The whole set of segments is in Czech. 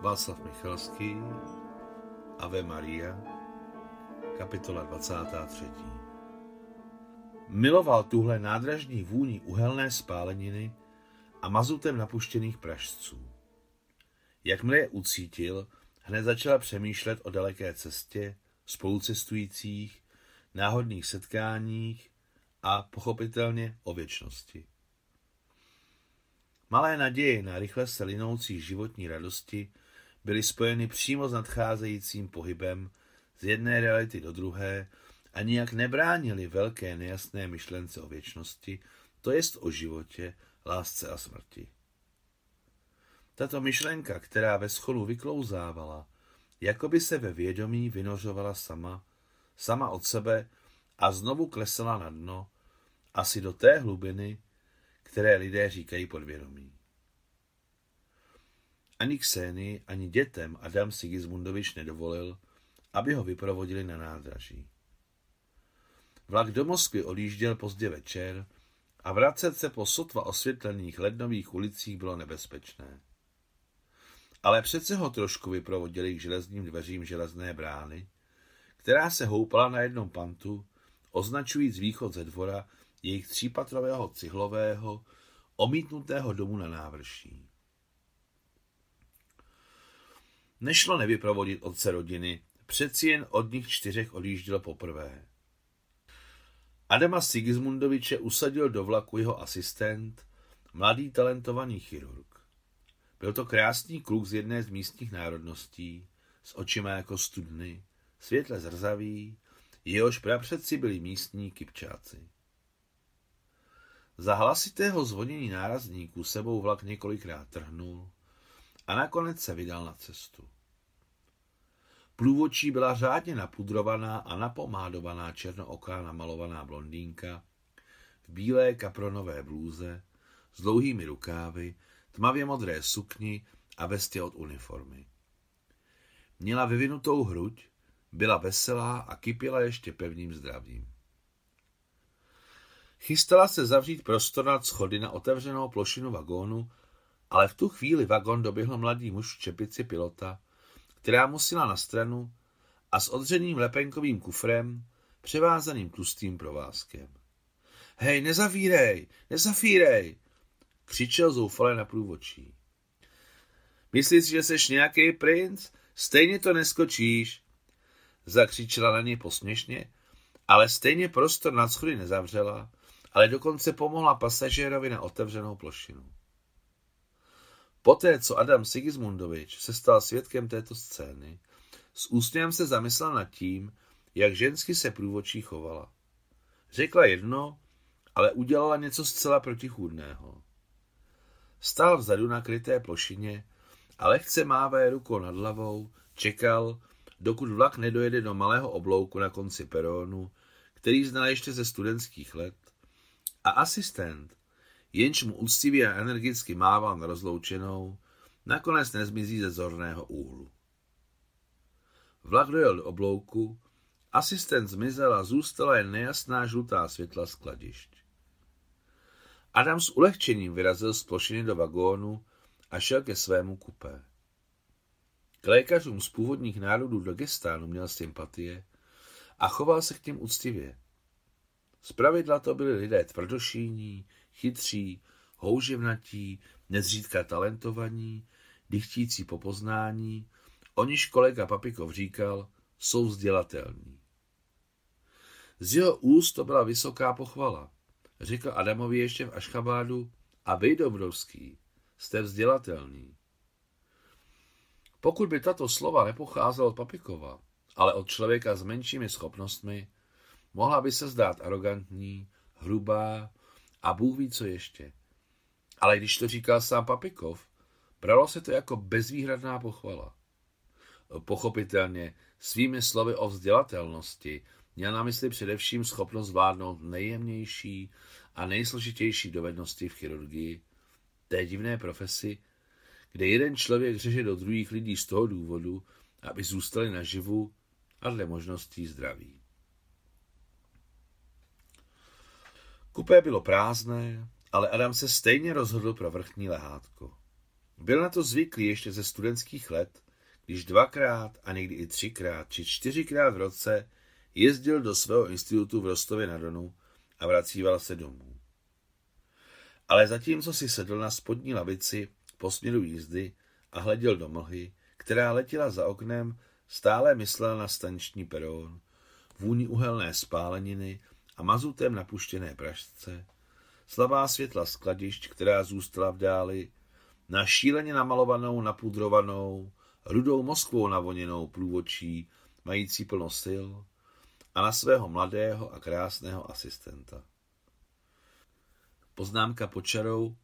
Václav Michalský, Ave Maria, kapitola 23. Miloval tuhle nádražní vůni uhelné spáleniny a mazutem napuštěných pražců. Jakmile je ucítil, hned začal přemýšlet o daleké cestě, spolucestujících, náhodných setkáních a pochopitelně o věčnosti. Malé naděje na rychle se linoucí životní radosti byly spojeny přímo s nadcházejícím pohybem z jedné reality do druhé a nijak nebránili velké nejasné myšlence o věčnosti, to jest o životě, lásce a smrti. Tato myšlenka, která ve scholu vyklouzávala, jako by se ve vědomí vynořovala sama, sama od sebe a znovu klesala na dno, asi do té hlubiny, které lidé říkají podvědomí. Ani Kseny, ani dětem Adam Sigismundovič nedovolil, aby ho vyprovodili na nádraží. Vlak do Moskvy odjížděl pozdě večer a vracet se po sotva osvětlených lednových ulicích bylo nebezpečné. Ale přece ho trošku vyprovodili k železním dveřím železné brány, která se houpala na jednom pantu, označujíc východ ze dvora jejich třípatrového cihlového, omítnutého domu na návrší. Nešlo nevyprovodit otce rodiny, přeci jen od nich čtyřech odjížděl poprvé. Adama Sigismundoviče usadil do vlaku jeho asistent, mladý talentovaný chirurg. Byl to krásný kluk z jedné z místních národností, s očima jako studny, světle zrzavý, jehož prapředci byli místní kypčáci. Za hlasitého zvonění nárazníků sebou vlak několikrát trhnul a nakonec se vydal na cestu. Průvodčí byla řádně napudrovaná a napomádovaná černooká namalovaná blondýnka v bílé kapronové blůze s dlouhými rukávy, tmavě modré sukni a vestě od uniformy. Měla vyvinutou hruď, byla veselá a kypěla ještě pevným zdravím. Chystala se zavřít prostor nad schody na otevřenou plošinu vagónu, ale v tu chvíli vagón doběhl mladý muž v čepici pilota, která musela na stranu a s odřeným lepenkovým kufrem, převázaným tlustým provázkem. Hej, nezavírej, nezavírej, křičel zoufale na průvočí. Myslíš, že seš nějaký princ? Stejně to neskočíš, zakřičela na něj posměšně, ale stejně prostor nad schody nezavřela ale dokonce pomohla pasažérovi na otevřenou plošinu. Poté, co Adam Sigismundovič se stal svědkem této scény, s úsměvem se zamyslel nad tím, jak žensky se průvočí chovala. Řekla jedno, ale udělala něco zcela protichůdného. Stál vzadu na kryté plošině a lehce mávé rukou nad hlavou čekal, dokud vlak nedojede do malého oblouku na konci perónu, který znal ještě ze studentských let a asistent, jenž mu úctivě a energicky mával na rozloučenou, nakonec nezmizí ze zorného úhlu. Vlak dojel do oblouku, asistent zmizel a zůstala jen nejasná žlutá světla skladišť. Adam s ulehčením vyrazil z plošiny do vagónu a šel ke svému kupé. K lékařům z původních národů do gestánu měl sympatie a choval se k něm úctivě. Zpravidla to byli lidé tvrdošíní, chytří, houževnatí, nezřídka talentovaní, dychtící po poznání, o niž kolega Papikov říkal, jsou vzdělatelní. Z jeho úst to byla vysoká pochvala. Řekl Adamovi ještě v Ašchabádu, a vy, Dobrovský, jste vzdělatelný. Pokud by tato slova nepocházela od Papikova, ale od člověka s menšími schopnostmi, Mohla by se zdát arrogantní, hrubá a Bůh ví, co ještě. Ale když to říkal sám Papikov, bralo se to jako bezvýhradná pochvala. Pochopitelně svými slovy o vzdělatelnosti měl na mysli především schopnost zvládnout nejjemnější a nejsložitější dovednosti v chirurgii, té divné profesi, kde jeden člověk řeže do druhých lidí z toho důvodu, aby zůstali naživu a dle možností zdraví. Kupé bylo prázdné, ale Adam se stejně rozhodl pro vrchní lehátko. Byl na to zvyklý ještě ze studentských let, když dvakrát a někdy i třikrát či čtyřikrát v roce jezdil do svého institutu v Rostově na Donu a vracíval se domů. Ale zatímco si sedl na spodní lavici po směru jízdy a hleděl do mlhy, která letěla za oknem, stále myslel na staniční perón, vůni uhelné spáleniny a mazutem napuštěné pražce, slabá světla skladišť, která zůstala v dáli, na šíleně namalovanou, napudrovanou, rudou Moskvou navoněnou průvočí, mající plno sil, a na svého mladého a krásného asistenta. Poznámka pod čarou.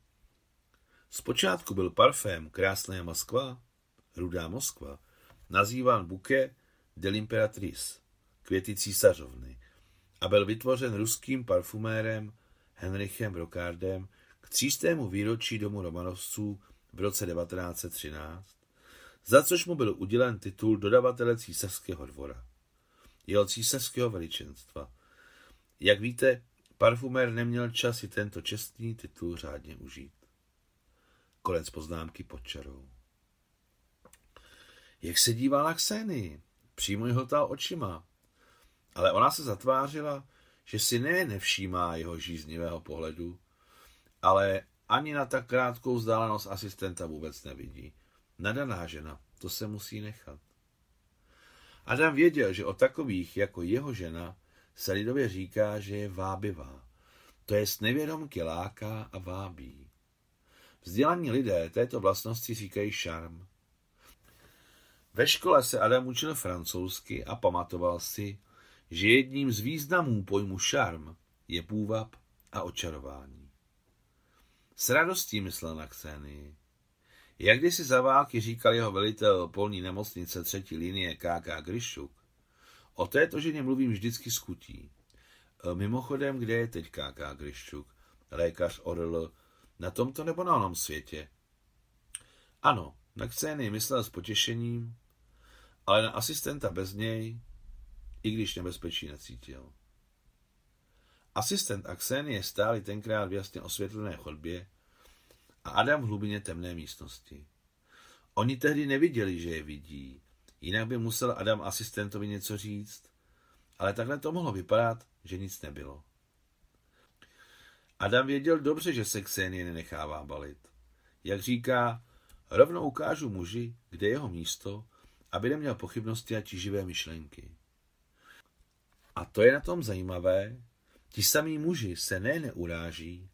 Zpočátku byl parfém Krásná Moskva, Rudá Moskva, nazýván buke de l'Imperatrice, květy císařovny, a byl vytvořen ruským parfumérem Henrichem Brokardem k třístému výročí domu Romanovců v roce 1913, za což mu byl udělen titul dodavatele císařského dvora. Jeho císařského veličenstva. Jak víte, parfumér neměl čas si tento čestný titul řádně užít. Konec poznámky pod čarou. Jak se dívala na Kseny, přímo ji hltal očima. Ale ona se zatvářila, že si ne nevšímá jeho žíznivého pohledu, ale ani na tak krátkou vzdálenost asistenta vůbec nevidí. Nadaná žena, to se musí nechat. Adam věděl, že o takových jako jeho žena se lidově říká, že je vábivá. To jest nevědomky láká a vábí. Vzdělaní lidé této vlastnosti říkají šarm. Ve škole se Adam učil francouzsky a pamatoval si, že jedním z významů pojmu šarm je půvab a očarování. S radostí myslel na Ksenii. Jak kdysi za války říkal jeho velitel polní nemocnice třetí linie KK Gryšuk, o této ženě mluvím vždycky s kutí. E, mimochodem, kde je teď KK Gryšuk, lékař Orl, na tomto nebo na onom světě? Ano, na Ksenii myslel s potěšením, ale na asistenta bez něj i když nebezpečí necítil. Asistent a Ksenie stáli tenkrát v jasně osvětlené chodbě a Adam v hlubině temné místnosti. Oni tehdy neviděli, že je vidí, jinak by musel Adam asistentovi něco říct, ale takhle to mohlo vypadat, že nic nebylo. Adam věděl dobře, že se Ksenie nenechává balit. Jak říká, rovnou ukážu muži, kde je jeho místo, aby neměl pochybnosti a tíživé myšlenky. A to je na tom zajímavé, ti samí muži se ne neuráží,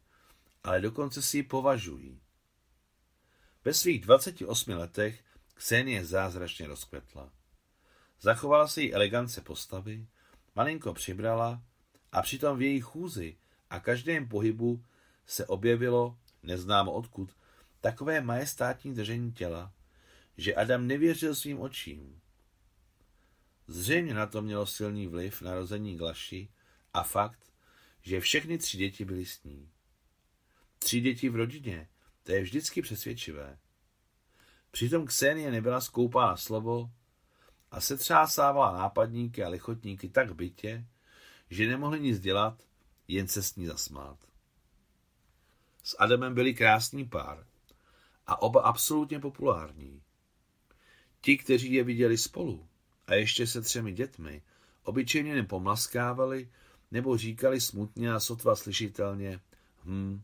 ale dokonce si ji považují. Ve svých 28 letech Ksenie zázračně rozkvetla. Zachovala si jí elegance postavy, malinko přibrala a přitom v její chůzi a každém pohybu se objevilo, neznámo odkud, takové majestátní držení těla, že Adam nevěřil svým očím. Zřejmě na to mělo silný vliv narození Glaši a fakt, že všechny tři děti byly s ní. Tři děti v rodině, to je vždycky přesvědčivé. Přitom Ksenie nebyla skoupá na slovo a se třásávala nápadníky a lichotníky tak bytě, že nemohli nic dělat, jen se s ní zasmát. S Adamem byli krásný pár a oba absolutně populární. Ti, kteří je viděli spolu a ještě se třemi dětmi, obyčejně jen pomlaskávali nebo říkali smutně a sotva slyšitelně hm.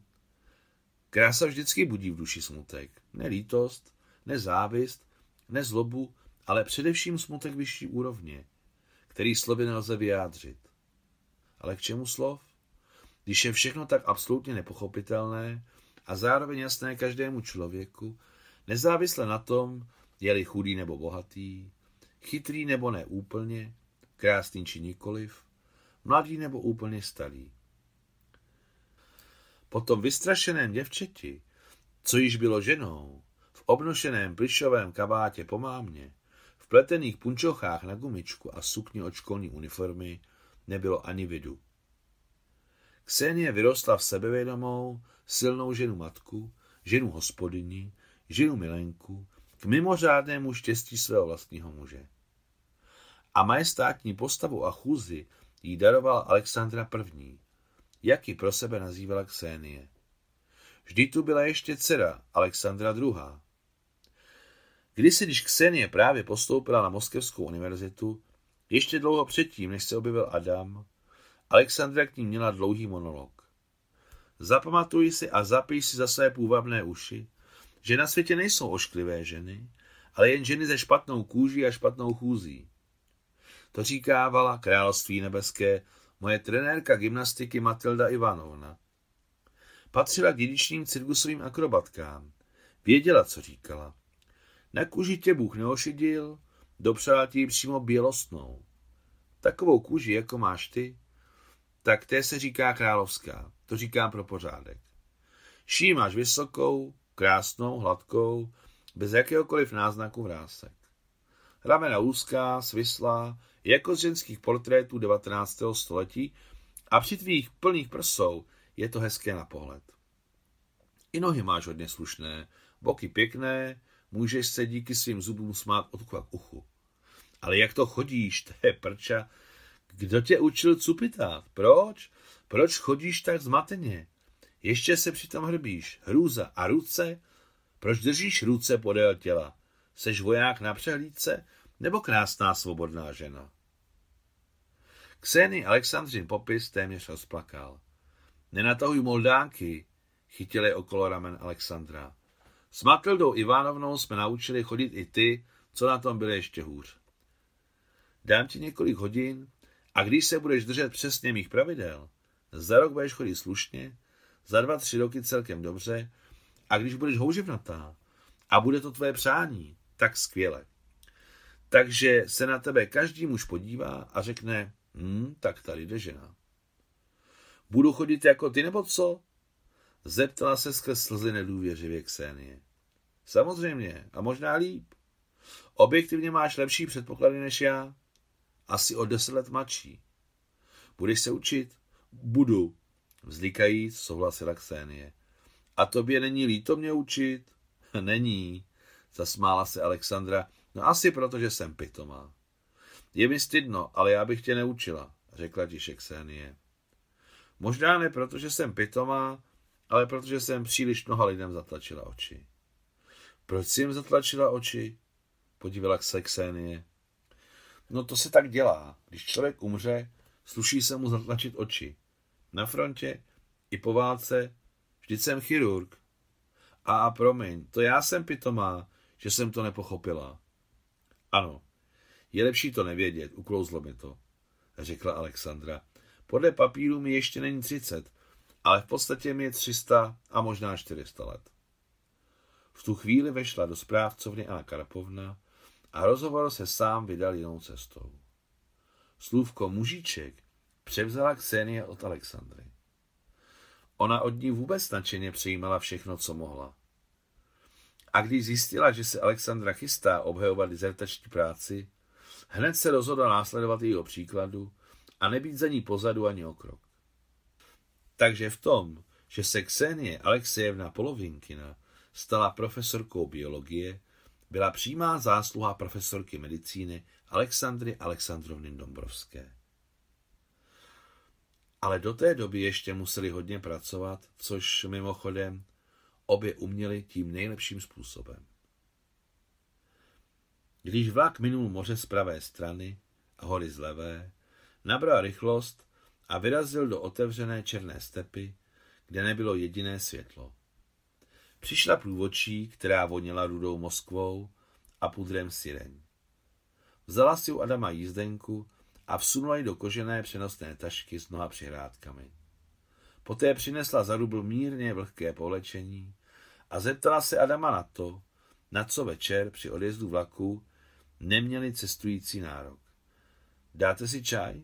Krása vždycky budí v duši smutek. Ne lítost, ne závist, ne zlobu, ale především smutek vyšší úrovně, který slovy nelze vyjádřit. Ale k čemu slov? Když je všechno tak absolutně nepochopitelné a zároveň jasné každému člověku, nezávisle na tom, je-li chudý nebo bohatý, chytrý nebo ne úplně, krásný či nikoliv, mladý nebo úplně starý. Po tom vystrašeném děvčeti, co již bylo ženou, v obnošeném plišovém kabátě po mámě, v pletených punčochách na gumičku a sukni od školní uniformy, nebylo ani vidu. Ksenie vyrostla v sebevědomou, silnou ženu matku, ženu hospodyni, ženu milenku, k mimořádnému štěstí svého vlastního muže. A majestátní postavu a chůzi jí daroval Alexandra I., jak ji pro sebe nazývala Ksenie. Vždy tu byla ještě dcera Alexandra II., Když když Ksenie právě postoupila na Moskevskou univerzitu, ještě dlouho předtím, než se objevil Adam, Alexandra k ní měla dlouhý monolog. Zapamatuj si a zapij si za své půvabné uši, že na světě nejsou ošklivé ženy, ale jen ženy ze špatnou kůží a špatnou chůzí. To říkávala království nebeské moje trenérka gymnastiky Matilda Ivanovna. Patřila k dědičným cirkusovým akrobatkám. Věděla, co říkala. Na kůži tě Bůh neošidil, dopřál ti přímo bělostnou. Takovou kůži, jako máš ty, tak té se říká královská. To říkám pro pořádek. Ší máš vysokou, krásnou, hladkou, bez jakéhokoliv náznaku vrásek. Ramena úzká, svislá, jako z ženských portrétů 19. století a při tvých plných prsou je to hezké na pohled. I nohy máš hodně slušné, boky pěkné, můžeš se díky svým zubům smát od ucha k uchu. Ale jak to chodíš, to je prča. Kdo tě učil cupitát? Proč? Proč chodíš tak zmateně? Ještě se přitom hrbíš. Hrůza. A ruce? Proč držíš ruce podél těla? Seš voják na přehlídce? Nebo krásná svobodná žena? Kseny Alexandřin popis téměř rozplakal. Nenatahuj moldánky, chytili okolo ramen Alexandra. S Matildou Ivánovnou jsme naučili chodit i ty, co na tom byly ještě hůř. Dám ti několik hodin a když se budeš držet přesně mých pravidel, za rok budeš chodit slušně, za dva, tři roky celkem dobře a když budeš houževnatá a bude to tvoje přání, tak skvěle. Takže se na tebe každý muž podívá a řekne, hm, tak tady jde žena. Budu chodit jako ty nebo co? Zeptala se skrz slzy nedůvěřivě Ksenie. Samozřejmě, a možná líp. Objektivně máš lepší předpoklady než já. Asi o deset let mladší. Budeš se učit? Budu, vzlíkajíc souhlasila Ksenie. A tobě není líto mě učit? Není, zasmála se Alexandra. No asi proto, že jsem pitomá. Je mi stydno, ale já bych tě neučila, řekla tiše Ksenie. Možná ne proto, že jsem pitomá, ale protože jsem příliš mnoha lidem zatlačila oči. Proč si jim zatlačila oči? Podívala se Ksenie. No to se tak dělá. Když člověk umře, sluší se mu zatlačit oči. Na frontě i po válce vždyť jsem chirurg. A, a promiň, to já jsem pitomá, že jsem to nepochopila. Ano, je lepší to nevědět, uklouzlo mi to, řekla Alexandra. Podle papíru mi ještě není třicet, ale v podstatě mi je 300 a možná 400 let. V tu chvíli vešla do správcovny Anna Karpovna a rozhovor se sám vydal jinou cestou. Slůvko mužíček převzala Ksenie od Alexandry. Ona od ní vůbec nadšeně přijímala všechno, co mohla. A když zjistila, že se Alexandra chystá obhajovat dizertační práci, hned se rozhodla následovat jejího příkladu a nebýt za ní pozadu ani o krok. Takže v tom, že se Ksenie Alexejevna Polovinkina stala profesorkou biologie, byla přímá zásluha profesorky medicíny Alexandry Alexandrovny Dombrovské. Ale do té doby ještě museli hodně pracovat, což mimochodem obě uměli tím nejlepším způsobem. Když vlak minul moře z pravé strany a hory z levé, nabral rychlost a vyrazil do otevřené černé stepy, kde nebylo jediné světlo. Přišla průvodčí, která voněla rudou Moskvou a pudrem sireň. Vzala si u Adama jízdenku a vsunula ji do kožené přenosné tašky s mnoha přihrádkami. Poté přinesla za rubl mírně vlhké polečení a zeptala se Adama na to, na co večer při odjezdu vlaku neměli cestující nárok. Dáte si čaj?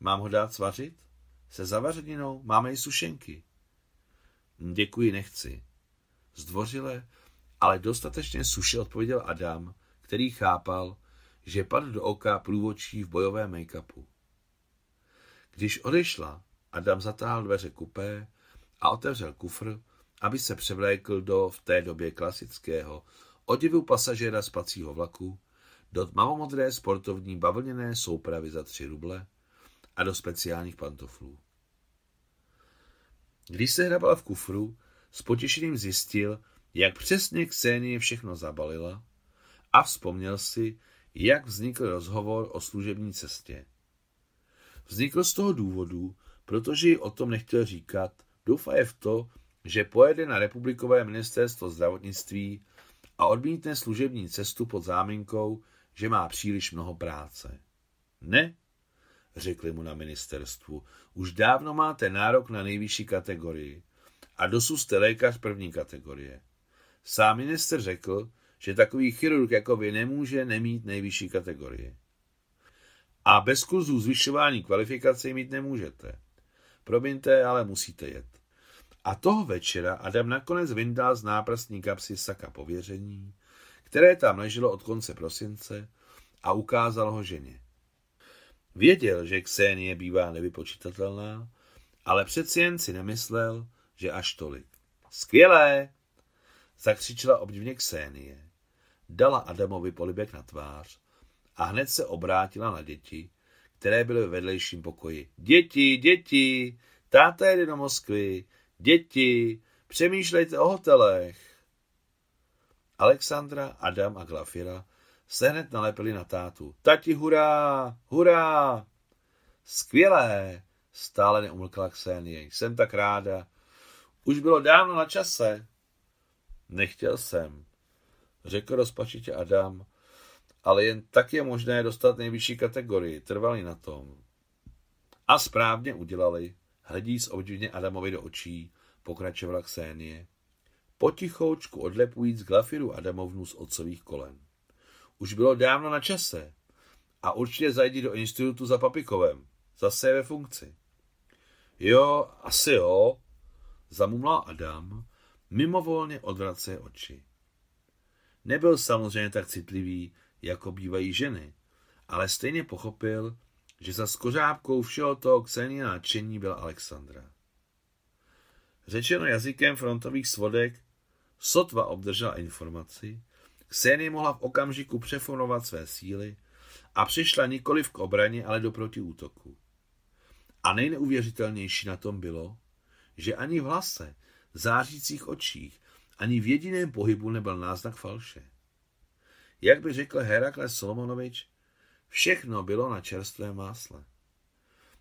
Mám ho dát svařit? Se zavařeninou? Máme i sušenky. Děkuji, nechci. Zdvořile, ale dostatečně suše odpověděl Adam, který chápal, že padl do oka průvodčí v bojové make-upu. Když odešla, Adam zatáhl dveře kupé a otevřel kufr, aby se převlékl do v té době klasického odivu pasažéra spacího vlaku, do tmavomodré sportovní bavlněné soupravy za tři ruble a do speciálních pantoflů. Když se hrabala v kufru, s potěšením zjistil, jak přesně Ksenie všechno zabalila a vzpomněl si, jak vznikl rozhovor o služební cestě. Vznikl z toho důvodu, protože ji o tom nechtěl říkat, doufaje v to, že pojede na republikové ministerstvo zdravotnictví a odmítne služební cestu pod záminkou, že má příliš mnoho práce. Ne, řekli mu na ministerstvu, už dávno máte nárok na nejvyšší kategorii a dosud jste lékař první kategorie. Sám minister řekl, že takový chirurg jako vy nemůže nemít nejvyšší kategorii. A bez kurzů zvyšování kvalifikace mít nemůžete. Promiňte, ale musíte jet. A toho večera Adam nakonec vyndal z náprstní kapsy saka pověření, které tam leželo od konce prosince a ukázal ho ženě. Věděl, že Ksenie bývá nevypočitatelná, ale přeci jen si nemyslel, že až tolik. Skvělé! Zakřičela obdivně Ksenie. Dala Adamovi polibek na tvář a hned se obrátila na děti, které byly ve vedlejším pokoji. Děti, děti, táta jede do Moskvy, děti, přemýšlejte o hotelech. Alexandra, Adam a Glafira se hned nalepili na tátu. Tati, hurá, hurá! Skvělé, stále neumlkla Ksenie. Jsem tak ráda. Už bylo dávno na čase. Nechtěl jsem, řekl rozpačitě Adam, ale jen tak je možné dostat nejvyšší kategorii. Trvali na tom. A správně udělali, hledí s obdivně Adamovi do očí, pokračovala Ksenie. Potichoučku odlepujíc Glafiru Adamovnu z otcových kolen. Už bylo dávno na čase. A určitě zajdi do institutu za Papikovem. Zase je ve funkci. Jo, asi jo, zamumlal Adam, mimovolně odvrace oči. Nebyl samozřejmě tak citlivý, jako bývají ženy, ale stejně pochopil, že za skořápkou všeho toho Ksenia nadšení byla Alexandra. Řečeno jazykem frontových svodek, sotva obdržela informaci, Ksenie mohla v okamžiku přefonovat své síly a přišla nikoliv k obraně, ale do protiútoku. A nejneuvěřitelnější na tom bylo, že ani v hlase, zářících očích, ani v jediném pohybu nebyl náznak falše. Jak by řekl Herakles Solomonovič, všechno bylo na čerstvém másle.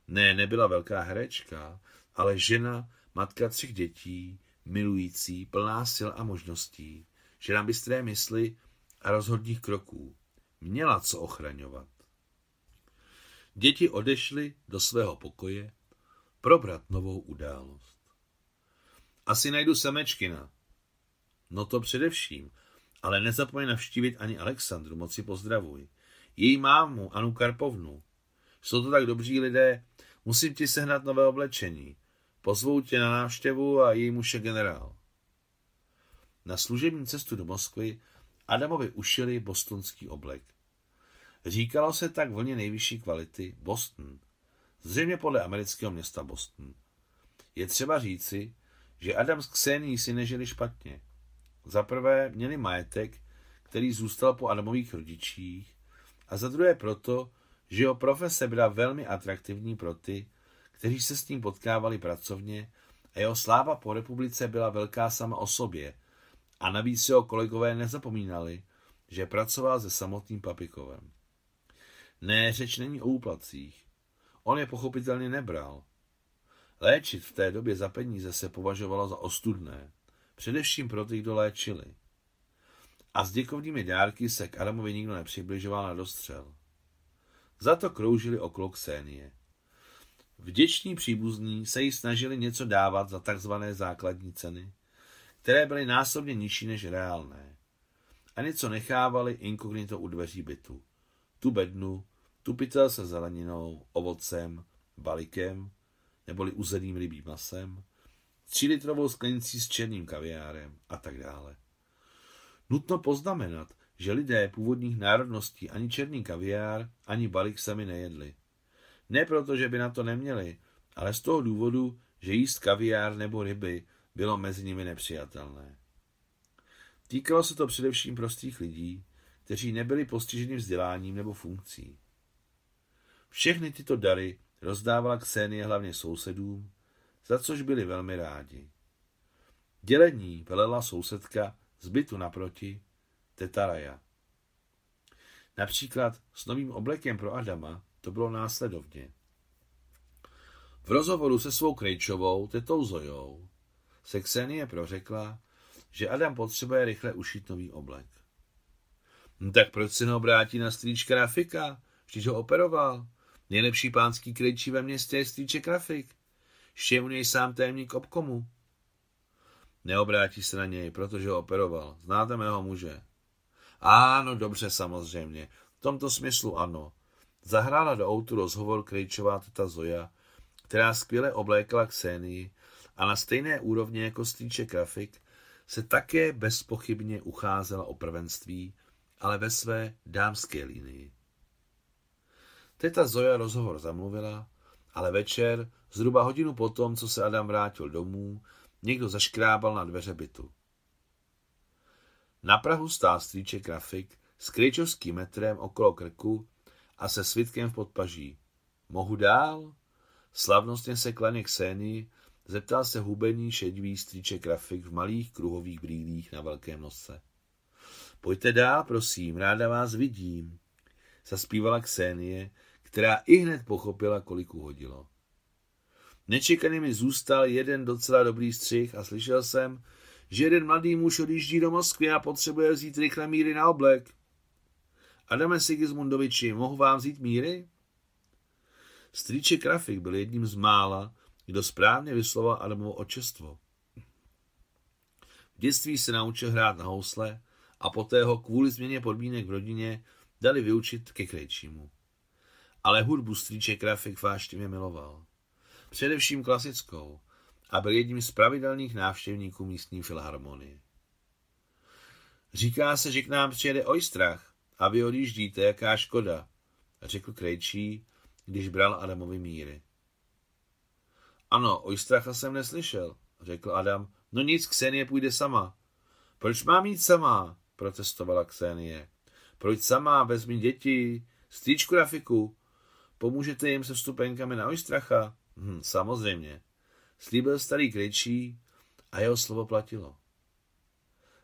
Ne, nebyla velká herečka, ale žena, matka třech dětí, milující, plná sil a možností, že na bystré mysli a rozhodních kroků měla co ochraňovat. Děti odešly do svého pokoje probrat novou událost. Asi najdu Semečkina. No to především, ale nezapomeň navštívit ani Alexandru, moc si pozdravuj. Její mámu, Anu Karpovnu. Jsou to tak dobří lidé, musím ti sehnat nové oblečení. Pozvou tě na návštěvu a její muž je generál. Na služební cestu do Moskvy Adamovi ušili bostonský oblek. Říkalo se tak vlně nejvyšší kvality Boston, zřejmě podle amerického města Boston. Je třeba říci, že Adam s Ksení si nežili špatně. Za prvé měli majetek, který zůstal po Adamových rodičích, a za druhé proto, že jeho profese byla velmi atraktivní pro ty, kteří se s ním potkávali pracovně a jeho sláva po republice byla velká sama o sobě – a navíc jeho kolegové nezapomínali, že pracoval se samotným Papikovem. Ne, řeč není o úplacích. On je pochopitelně nebral. Léčit v té době za peníze se považovalo za ostudné, především pro ty, kdo léčili. A s děkovnými dárky se k Adamovi nikdo nepřibližoval na dostřel. Za to kroužili okolo Ksenie. Vděční příbuzní se jí snažili něco dávat za takzvané základní ceny, které byly násobně nižší než reálné. A něco nechávali inkognito u dveří bytu. Tu bednu, tu pytel se zeleninou, ovocem, balikem, neboli uzeným rybím masem, litrovou sklenicí s černým kaviárem a tak dále. Nutno poznamenat, že lidé původních národností ani černý kaviár, ani balík sami nejedli. Ne proto, že by na to neměli, ale z toho důvodu, že jíst kaviár nebo ryby bylo mezi nimi nepřijatelné. Týkalo se to především prostých lidí, kteří nebyli postiženi vzděláním nebo funkcí. Všechny tyto dary rozdávala Ksenie hlavně sousedům, za což byli velmi rádi. Dělení velela sousedka z bytu naproti, teta Raja. Například s novým oblekem pro Adama to bylo následovně. V rozhovoru se svou Krejčovou, tetou Zojou, se Ksenie prořekla, že Adam potřebuje rychle ušít nový oblek. No tak proč se neobrátí na strýčka Rafika, když ho operoval? Nejlepší pánský krejčí ve městě je strýček Rafik. Ještě u něj sám témník obkomu. Neobrátí se na něj, protože ho operoval. Znáte mého muže. Ano, dobře, samozřejmě. V tomto smyslu ano. Zahrála do outu rozhovor Krejčová teta Zoja, která skvěle oblékala Xénii a na stejné úrovni jako strýček Rafik se také bezpochybně ucházela o prvenství, ale ve své dámské linii. Teta Zoja rozhovor zamluvila, ale večer, zhruba hodinu potom, co se Adam vrátil domů, někdo zaškrábal na dveře bytu. Na Prahu stál strýček grafik s kryčovským metrem okolo krku a se svitkem v podpaží. Mohu dál? Slavnostně se klaně k Sénii zeptal se hubený šedivý strýček grafik v malých kruhových brýlích na velkém nose. Pojďte dál, prosím, ráda vás vidím, zaspívala Ksenie, která i hned pochopila, kolik uhodilo. Nečekaně mi zůstal jeden docela dobrý střih a slyšel jsem, že jeden mladý muž odjíždí do Moskvy a potřebuje vzít rychle míry na oblek. Adame Sigismundoviči, mohu vám vzít míry? Strýček Rafik byl jedním z mála, kdo správně vysloval Adamovo očestvo. V dětství se naučil hrát na housle a poté ho kvůli změně podmínek v rodině dali vyučit ke krejčímu. Ale hudbu strýček Rafik váštivě miloval. Především klasickou a byl jedním z pravidelných návštěvníků místní filharmonie. Říká se, že k nám přijede Ojstrach a vy odjíždíte, jaká škoda, řekl Krejčí, když bral Adamovi míry. Ano, Ojstracha jsem neslyšel, řekl Adam. No nic, Ksenie půjde sama. Proč mám jít sama? protestovala Ksenie. Proč sama, vezmi děti, stříčku Rafiku. Pomůžete jim se vstupenkami na Ojstracha? Hm, samozřejmě. Slíbil starý Krejčí a jeho slovo platilo.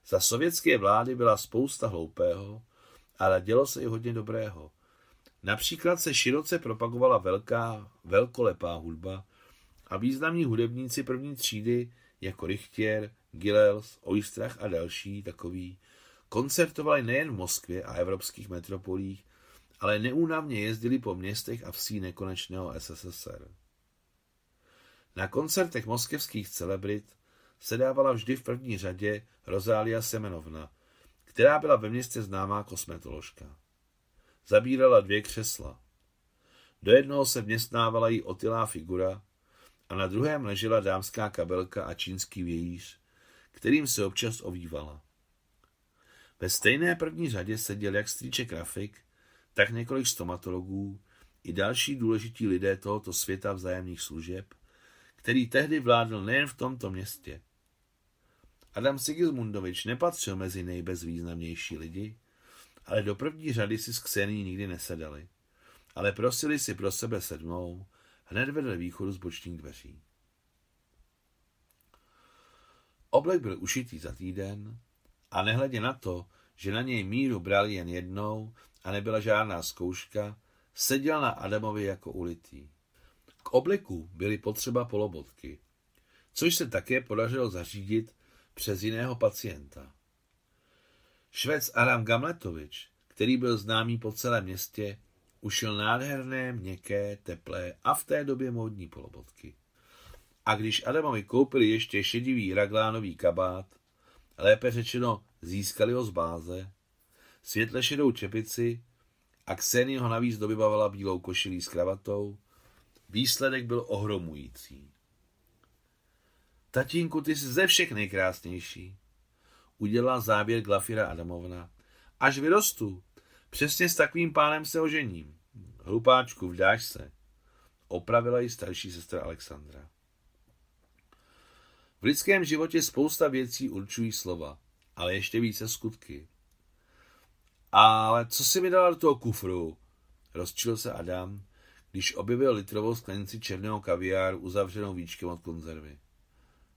Za sovětské vlády byla spousta hloupého, ale dělo se i hodně dobrého. Například se široce propagovala velká, velkolepá hudba a významní hudebníci první třídy jako Richtier, Gilels, Oistrach a další takový koncertovali nejen v Moskvě a evropských metropolích, ale neúnavně jezdili po městech a vsí nekonečného SSSR. Na koncertech moskevských celebrit se dávala vždy v první řadě Rozália Semenovna, která byla ve městě známá kosmetoložka. Zabírala dvě křesla. Do jednoho se vměstnávala jí otilá figura a na druhém ležela dámská kabelka a čínský vějíř, kterým se občas ovývala. Ve stejné první řadě seděl jak strýček Rafik, tak několik stomatologů i další důležití lidé tohoto světa vzájemných služeb, který tehdy vládl nejen v tomto městě. Adam Sigismundovič nepatřil mezi nejbezvýznamnější lidi, ale do první řady si s Ksení nikdy nesedali, ale prosili si pro sebe sedmou hned vedle východu z bočních dveří. Oblek byl ušitý za týden a nehledě na to, že na něj míru brali jen jednou a nebyla žádná zkouška, seděl na Adamovi jako ulitý. K obleku byly potřeba polobotky, což se také podařilo zařídit přes jiného pacienta. Švec Adam Gamletovič, který byl známý po celém městě, ušil nádherné, měkké, teplé a v té době módní polobotky. A když Adamovi koupili ještě šedivý raglánový kabát, lépe řečeno získali ho z báze, světle šedou čepici a Ksenie ho navíc dobyvavala bílou košilí s kravatou, výsledek byl ohromující. Tatínku, ty jsi ze všech nejkrásnější, udělala závěr Glafira Adamovna. Až vyrostu, přesně s takovým pánem se ožením. Hlupáčku, vdáš se. Opravila ji starší sestra Alexandra. V lidském životě spousta věcí určují slova, ale ještě více skutky. Ale co si mi dala do toho kufru? Rozčil se Adam, když objevil litrovou sklenici černého kaviáru uzavřenou víčkem od konzervy.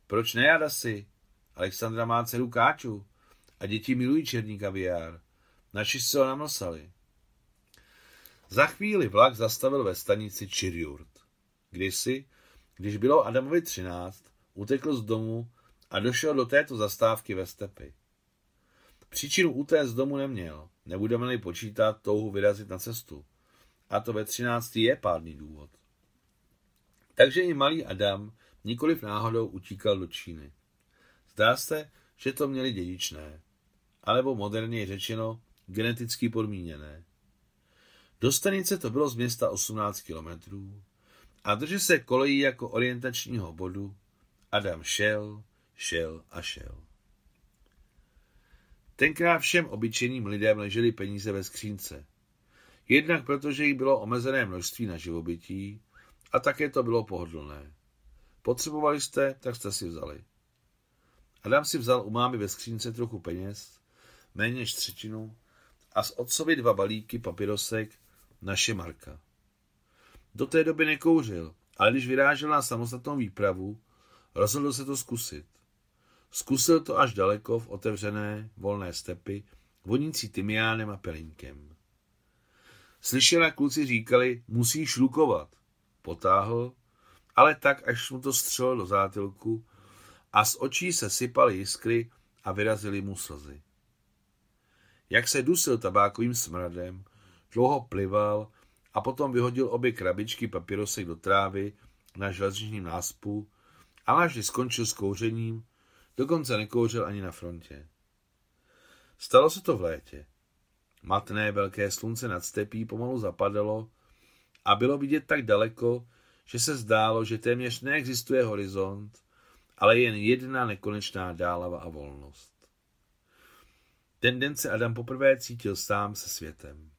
Proč ne, si? Alexandra má dceru Káču a děti milují černý kaviár. Naši se ho namlsali. Za chvíli vlak zastavil ve stanici Čirjurt. Kdysi, když bylo Adamovi třináct, utekl z domu a došel do této zastávky ve stepy. Příčinu utéct z domu neměl, nebudeme-li počítat touhu vyrazit na cestu. A to ve třináctý je pádný důvod. Takže i malý Adam nikoliv náhodou utíkal do Číny. Zdá se, že to měli dědičné, alebo moderně řečeno geneticky podmíněné. Do stanice to bylo z města 18 kilometrů a drže se kolejí jako orientačního bodu, Adam šel, šel a šel. Tenkrát všem obyčejným lidem ležely peníze ve skřínce. Jednak protože jich bylo omezené množství na živobytí a také to bylo pohodlné. Potřebovali jste, tak jste si vzali. Adam si vzal u mámy ve skřínce trochu peněz, méně než třetinu, a z otcovi dva balíky papirosek naše Marka. Do té doby nekouřil, ale když vyrážel na samostatnou výpravu, rozhodl se to zkusit. Zkusil to až daleko v otevřené, volné stepy, vonící tymiánem a pelinkem. Slyšel, jak kluci říkali, musíš lukovat. Potáhl, ale tak, až mu to střelo do zátilku a z očí se sypaly jiskry a vyrazily mu slzy. Jak se dusil tabákovým smradem, dlouho plival a potom vyhodil obě krabičky papirosek do trávy na železničním náspu a až skončil s kouřením, dokonce nekouřil ani na frontě. Stalo se to v létě. Matné velké slunce nad stepí pomalu zapadalo a bylo vidět tak daleko, že se zdálo, že téměř neexistuje horizont, ale jen jedna nekonečná dálava a volnost. Ten den se Adam poprvé cítil sám se světem.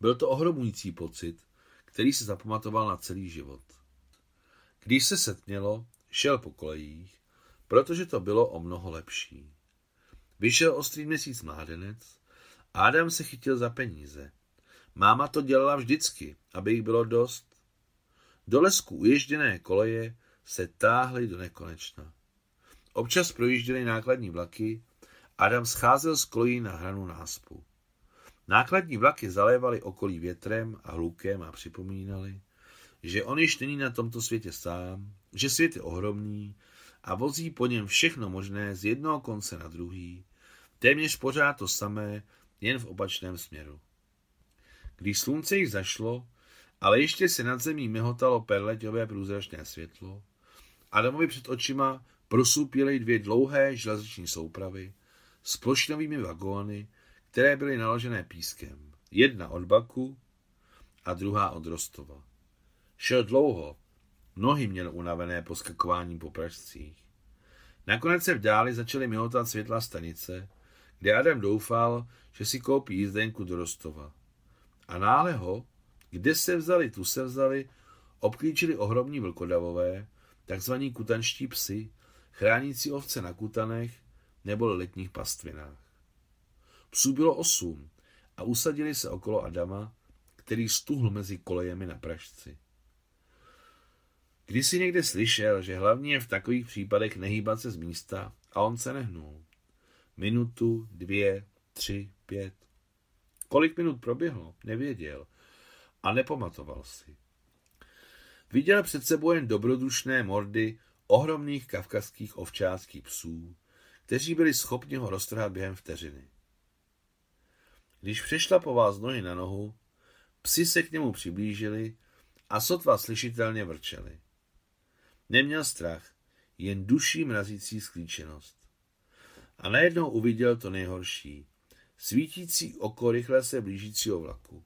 Byl to ohromující pocit, který se zapamatoval na celý život. Když se setmělo, šel po kolejích, protože to bylo o mnoho lepší. Vyšel ostrý měsíc mládenec a Adam se chytil za peníze. Máma to dělala vždycky, aby jich bylo dost. Do lesku uježděné koleje se táhly do nekonečna. Občas projížděly nákladní vlaky, Adam scházel z kolejí na hranu náspu. Nákladní vlaky zalévaly okolí větrem a hlukem a připomínali, že on již není na tomto světě sám, že svět je ohromný a vozí po něm všechno možné z jednoho konce na druhý, téměř pořád to samé, jen v opačném směru. Když slunce již zašlo, ale ještě se nad zemí mihotalo perleťové průzračné světlo, Adamovi před očima prosupěly dvě dlouhé železniční soupravy s plošnovými vagóny, které byly naložené pískem. Jedna od Baku a druhá od Rostova. Šel dlouho, nohy měl unavené poskakováním po pražcích. Nakonec se v dáli začaly mihotat světla stanice, kde Adam doufal, že si koupí jízdenku do Rostova. A náhle ho, kde se vzali, tu se vzali, obklíčili ohromní vlkodavové, takzvaní kutanští psy, chránící ovce na kutanech nebo letních pastvinách. Psů bylo osm a usadili se okolo Adama, který stuhl mezi kolejemi na Pražci. Když si někde slyšel, že hlavně je v takových případech nehýbat se z místa a on se nehnul. Minutu, dvě, tři, pět. Kolik minut proběhlo, nevěděl a nepamatoval si. Viděl před sebou jen dobrodušné mordy ohromných kavkazských ovčáckých psů, kteří byli schopni ho roztrhat během vteřiny. Když přešla po vás nohy na nohu, psi se k němu přiblížili a sotva slyšitelně vrčeli. Neměl strach, jen duší mrazící sklíčenost. A najednou uviděl to nejhorší. Svítící oko rychle se blížícího vlaku.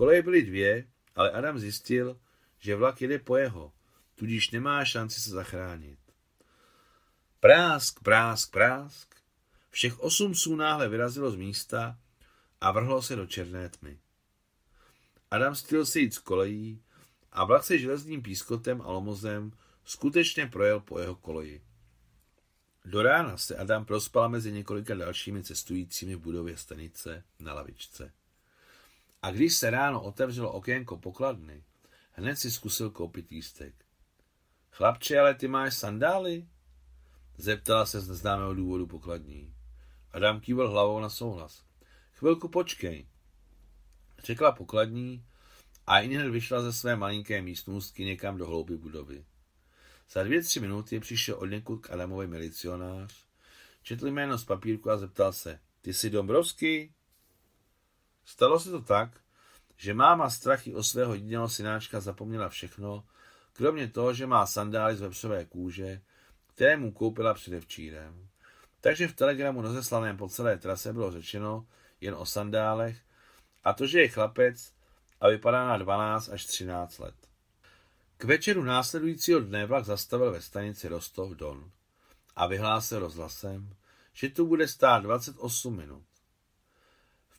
Koleje byly dvě, ale Adam zjistil, že vlak jede po jeho, tudíž nemá šanci se zachránit. Prásk, prásk, prásk. Všech osm psů náhle vyrazilo z místa a vrhlo se do černé tmy. Adam styl se jít z kolejí a vlak se železným pískotem a lomozem skutečně projel po jeho koleji. Do rána se Adam prospal mezi několika dalšími cestujícími v budově stanice na lavičce. A když se ráno otevřelo okénko pokladny, hned si zkusil koupit lístek. Chlapče, ale ty máš sandály? Zeptala se z neznámého důvodu pokladní. Adam kývil hlavou na souhlas. Chvilku počkej. Řekla pokladní a i hned vyšla ze své malinké místnostky někam do hlouby budovy. Za dvě, tři minuty přišel od někud k Adamovi milicionář, četl jméno z papírku a zeptal se, ty jsi Dombrovský? Stalo se to tak, že máma strachy o svého jediného synáčka zapomněla všechno, kromě toho, že má sandály z vepřové kůže, které mu koupila předevčírem. Takže v telegramu rozeslaném po celé trase bylo řečeno jen o sandálech a to, že je chlapec a vypadá na 12 až 13 let. K večeru následujícího dne vlak zastavil ve stanici Rostov Don a vyhlásil rozhlasem, že tu bude stát 28 minut.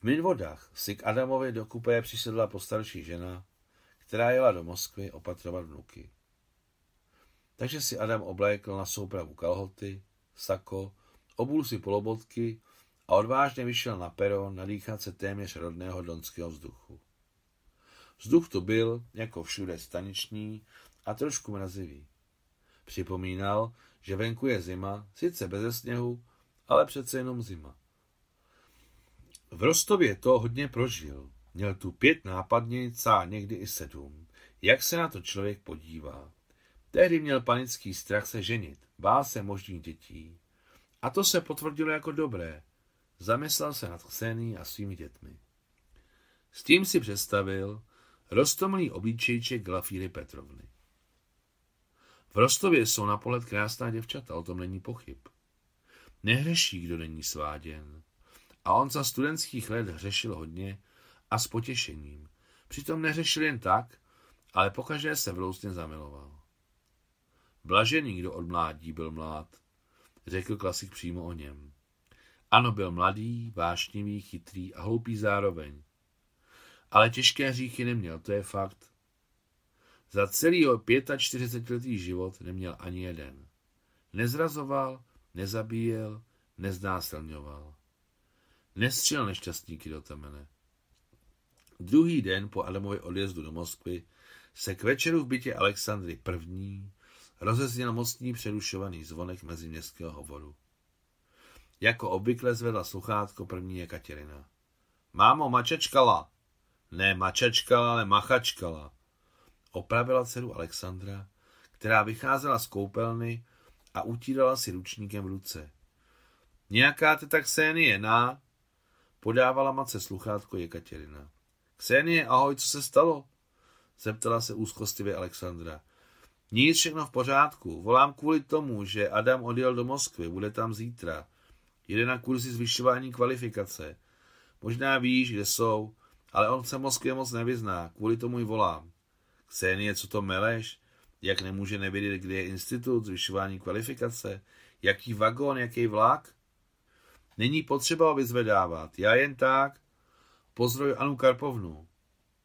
V Minvodách si k Adamovi do kupé přisedla postarší žena, která jela do Moskvy opatrovat vnuky. Takže si Adam oblékl na soupravu kalhoty, sako, obul si polobotky a odvážně vyšel na peron nadýchat se téměř rodného donského vzduchu. Vzduch to byl, jako všude, staniční a trošku mrazivý. Připomínal, že venku je zima, sice bez sněhu, ale přece jenom zima. V Rostově to hodně prožil. Měl tu pět nápadnic a někdy i sedm. Jak se na to člověk podívá. Tehdy měl panický strach se ženit, bál se možných dětí. A to se potvrdilo jako dobré. Zamyslel se nad Ksení a svými dětmi. S tím si představil rostomlý obličejček Glafíry Petrovny. V Rostově jsou na pohled krásná děvčata, o tom není pochyb. Nehřeší, kdo není sváděn. A on za studentských let hřešil hodně a s potěšením. Přitom neřešil jen tak, ale pokaždé se vlousně zamiloval. Blažený, kdo od mládí byl mlád, řekl klasik přímo o něm. Ano, byl mladý, vášnivý, chytrý a hloupý zároveň. Ale těžké hříchy neměl, to je fakt. Za celý 45-letý život neměl ani jeden. Nezrazoval, nezabíjel, neznásilňoval. Nestřel nešťastníky do temene. Druhý den po Adamově odjezdu do Moskvy se k večeru v bytě Alexandry I. rozezněl mocný přerušovaný zvonek mezi městského hovoru. Jako obvykle zvedla sluchátko první Jekaterina. Mámo, mačečkala. Ne mačečkala, ale machačkala. Opravila dceru Alexandra, která vycházela z koupelny a utírala si ručníkem v ruce. Nějaká teta Ksenie, na? Podávala matce sluchátko Jekaterina. Ksenie, ahoj, co se stalo? Zeptala se úzkostivě Alexandra. Nic, všechno v pořádku. Volám kvůli tomu, že Adam odjel do Moskvy, bude tam zítra. Jede na kurzy zvyšování kvalifikace. Možná víš, kde jsou, ale on se Moskvě moc nevyzná, kvůli tomu i volám. Ksenie, co to meleš? Jak nemůže nevědět, kde je institut zvyšování kvalifikace? Jaký vagón, jaký vlak? Není potřeba ho vyzvedávat, já jen tak. Pozdroj Anu Karpovnu.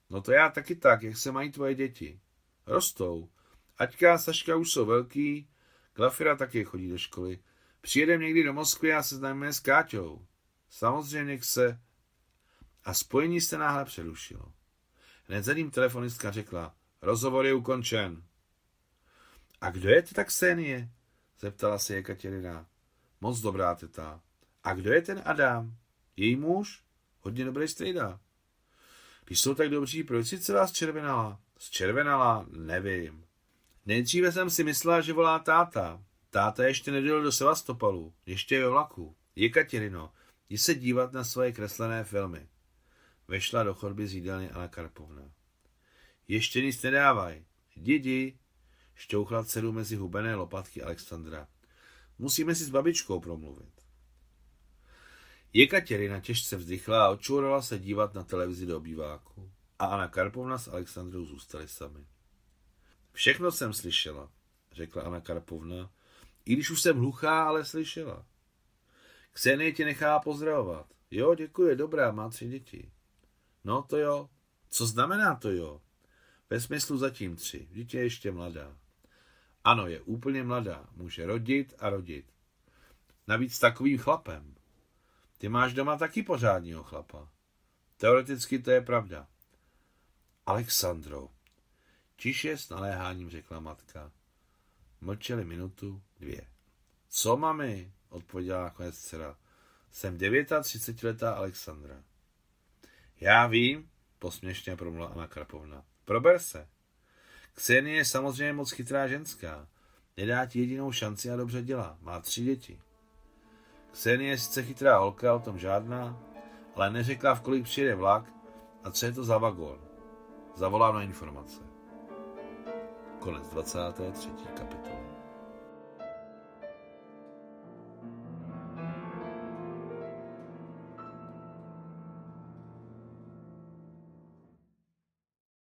No to já taky tak, jak se mají tvoje děti. Rostou. Aťka a Saška už jsou velký, Glafira taky chodí do školy. Přijedem někdy do Moskvy a seznamíme s Káťou. Samozřejmě se... A spojení se náhle přerušilo. Hned za ním telefonistka řekla, rozhovor je ukončen. A kdo je teta Ksenie? Zeptala se Jekaterina. Moc dobrá teta. A kdo je ten Adam? Její muž? Hodně dobrý strejda. Když jsou tak dobří, proč si celá zčervenala? Zčervenala? Nevím. Nejdříve jsem si myslela, že volá táta. Táta ještě nedojel do Sevastopolu, ještě je ve vlaku. Jekaterino, jdi se dívat na svoje kreslené filmy. Vešla do chodby z jídelny Anna Karpovna. Ještě nic nedávaj. Didi, šťouchla dceru mezi hubené lopatky Alexandra. Musíme si s babičkou promluvit. Jekaterina těžce vzdychla a očurala se dívat na televizi do obýváku. A Anna Karpovna s Alexandrou zůstali sami. Všechno jsem slyšela, řekla Anna Karpovna, i když už jsem hluchá, ale slyšela. Ksenie tě nechá pozdravovat. Jo, děkuji, dobrá, má tři děti. No to jo. Co znamená to jo? Ve smyslu zatím tři. Dítě je ještě mladá. Ano, je úplně mladá. Může rodit a rodit. Navíc takovým chlapem. Ty máš doma taky pořádního chlapa. Teoreticky to je pravda. Alexandro, tiše s naléháním řekla matka. Mlčeli minutu, dvě. Co, mami? odpověděla nakonec dcera. Jsem 39-letá Alexandra. Já vím, posměšně promluvila Anna Krapovna. Prober se. Ksenie je samozřejmě moc chytrá ženská. Nedá ti jedinou šanci a dobře dělá. Má tři děti. Ksenie je sice chytrá holka, o tom žádná, ale neřekla, v kolik přijede vlak a co je to za vagón. Zavolám na informace. Konec 23. kapitoly.